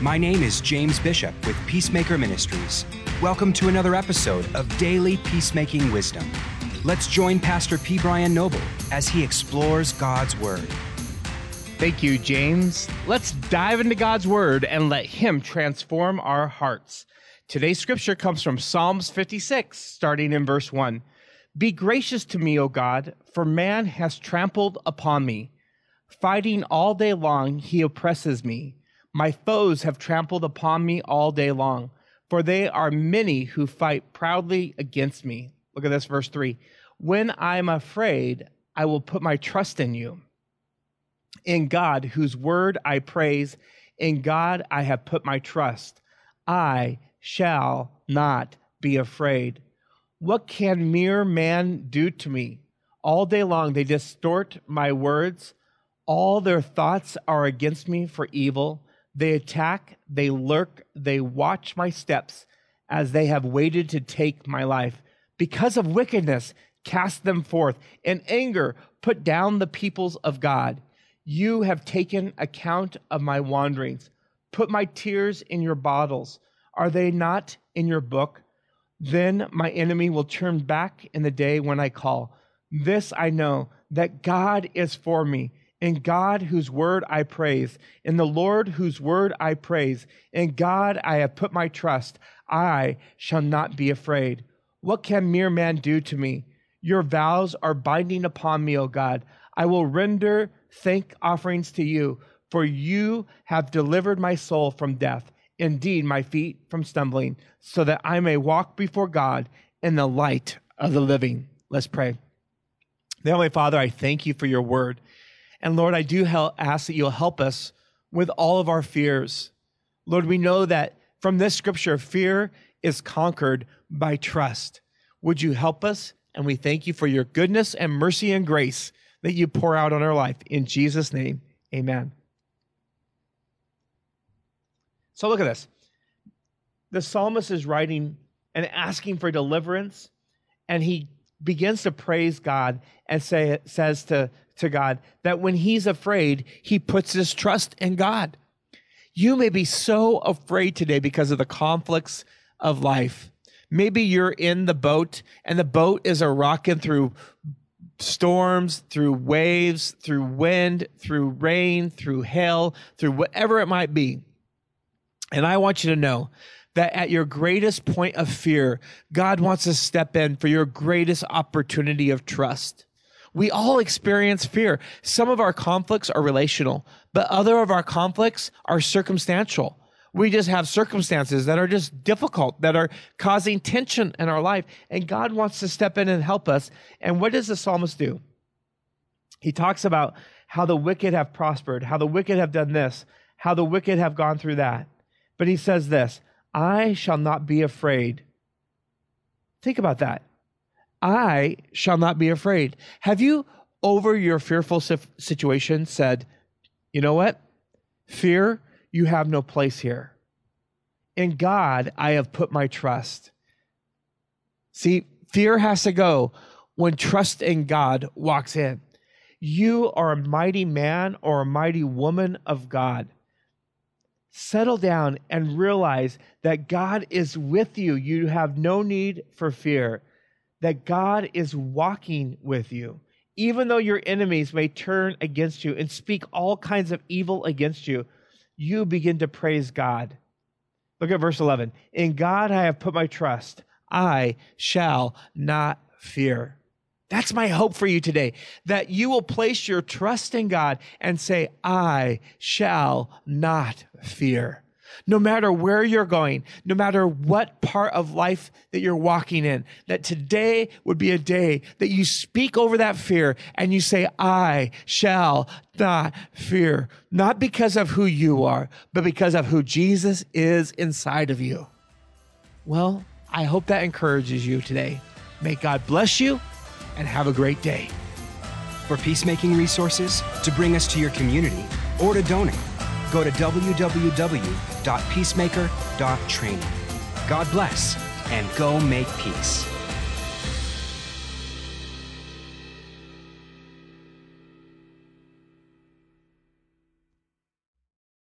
My name is James Bishop with Peacemaker Ministries. Welcome to another episode of Daily Peacemaking Wisdom. Let's join Pastor P. Brian Noble as he explores God's Word. Thank you, James. Let's dive into God's Word and let Him transform our hearts. Today's scripture comes from Psalms 56, starting in verse 1. Be gracious to me, O God, for man has trampled upon me. Fighting all day long, he oppresses me. My foes have trampled upon me all day long, for they are many who fight proudly against me. Look at this, verse 3. When I am afraid, I will put my trust in you. In God, whose word I praise, in God I have put my trust. I shall not be afraid. What can mere man do to me? All day long they distort my words. All their thoughts are against me for evil. They attack, they lurk, they watch my steps as they have waited to take my life. Because of wickedness, cast them forth. In anger, put down the peoples of God. You have taken account of my wanderings. Put my tears in your bottles. Are they not in your book? Then my enemy will turn back in the day when I call. This I know that God is for me in God whose word I praise, in the Lord whose word I praise, in God I have put my trust. I shall not be afraid. What can mere man do to me? Your vows are binding upon me, O God. I will render thank offerings to you, for you have delivered my soul from death, indeed, my feet from stumbling, so that I may walk before God in the light of the living. Let's pray. Heavenly Father, I thank you for your word. And Lord, I do help, ask that you'll help us with all of our fears. Lord, we know that from this scripture, fear is conquered by trust. Would you help us? And we thank you for your goodness and mercy and grace that you pour out on our life. In Jesus' name, amen. So look at this. The psalmist is writing and asking for deliverance, and he begins to praise God and say, says to, to God that when he's afraid, he puts his trust in God. You may be so afraid today because of the conflicts of life. Maybe you're in the boat and the boat is a rocking through storms, through waves, through wind, through rain, through hail, through whatever it might be. And I want you to know that at your greatest point of fear, God wants to step in for your greatest opportunity of trust. We all experience fear. Some of our conflicts are relational, but other of our conflicts are circumstantial. We just have circumstances that are just difficult, that are causing tension in our life. And God wants to step in and help us. And what does the psalmist do? He talks about how the wicked have prospered, how the wicked have done this, how the wicked have gone through that. But he says this I shall not be afraid. Think about that. I shall not be afraid. Have you, over your fearful situation, said, you know what? Fear, you have no place here. In God, I have put my trust. See, fear has to go when trust in God walks in. You are a mighty man or a mighty woman of God settle down and realize that God is with you. You have no need for fear, that God is walking with you. Even though your enemies may turn against you and speak all kinds of evil against you, you begin to praise God. Look at verse 11. In God I have put my trust. I shall not fear. That's my hope for you today, that you will place your trust in God and say, I shall not fear. No matter where you're going, no matter what part of life that you're walking in, that today would be a day that you speak over that fear and you say, I shall not fear. Not because of who you are, but because of who Jesus is inside of you. Well, I hope that encourages you today. May God bless you and have a great day. For peacemaking resources, to bring us to your community, or to donate, go to www.peacemaker.training. God bless and go make peace.